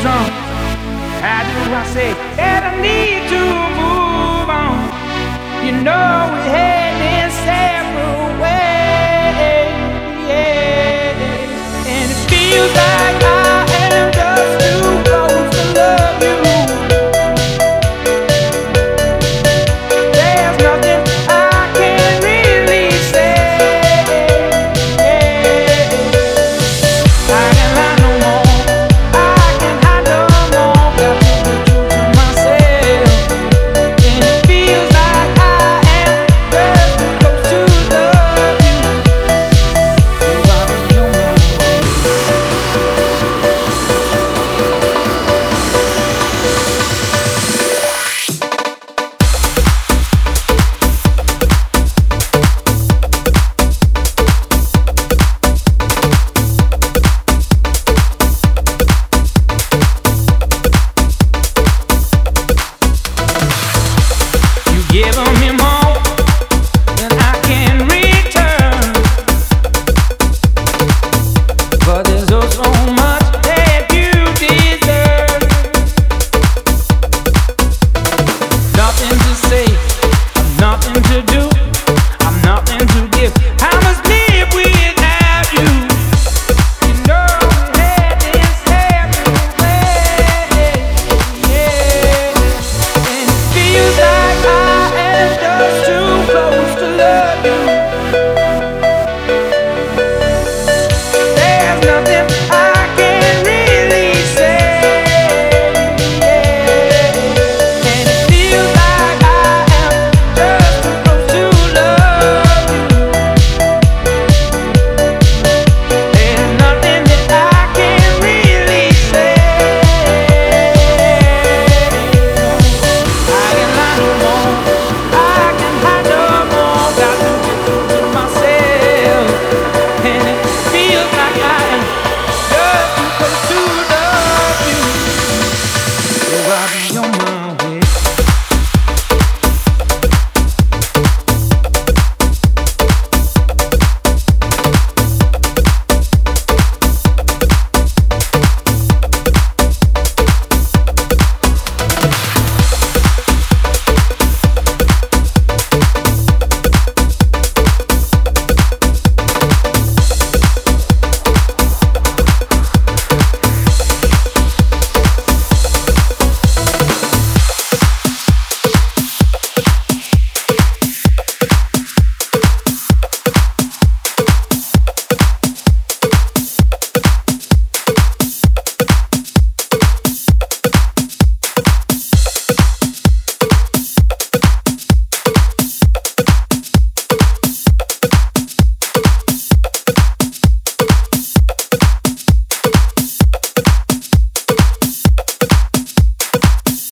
is wrong? How do I say that I need to move on? You know we're heading separate ways,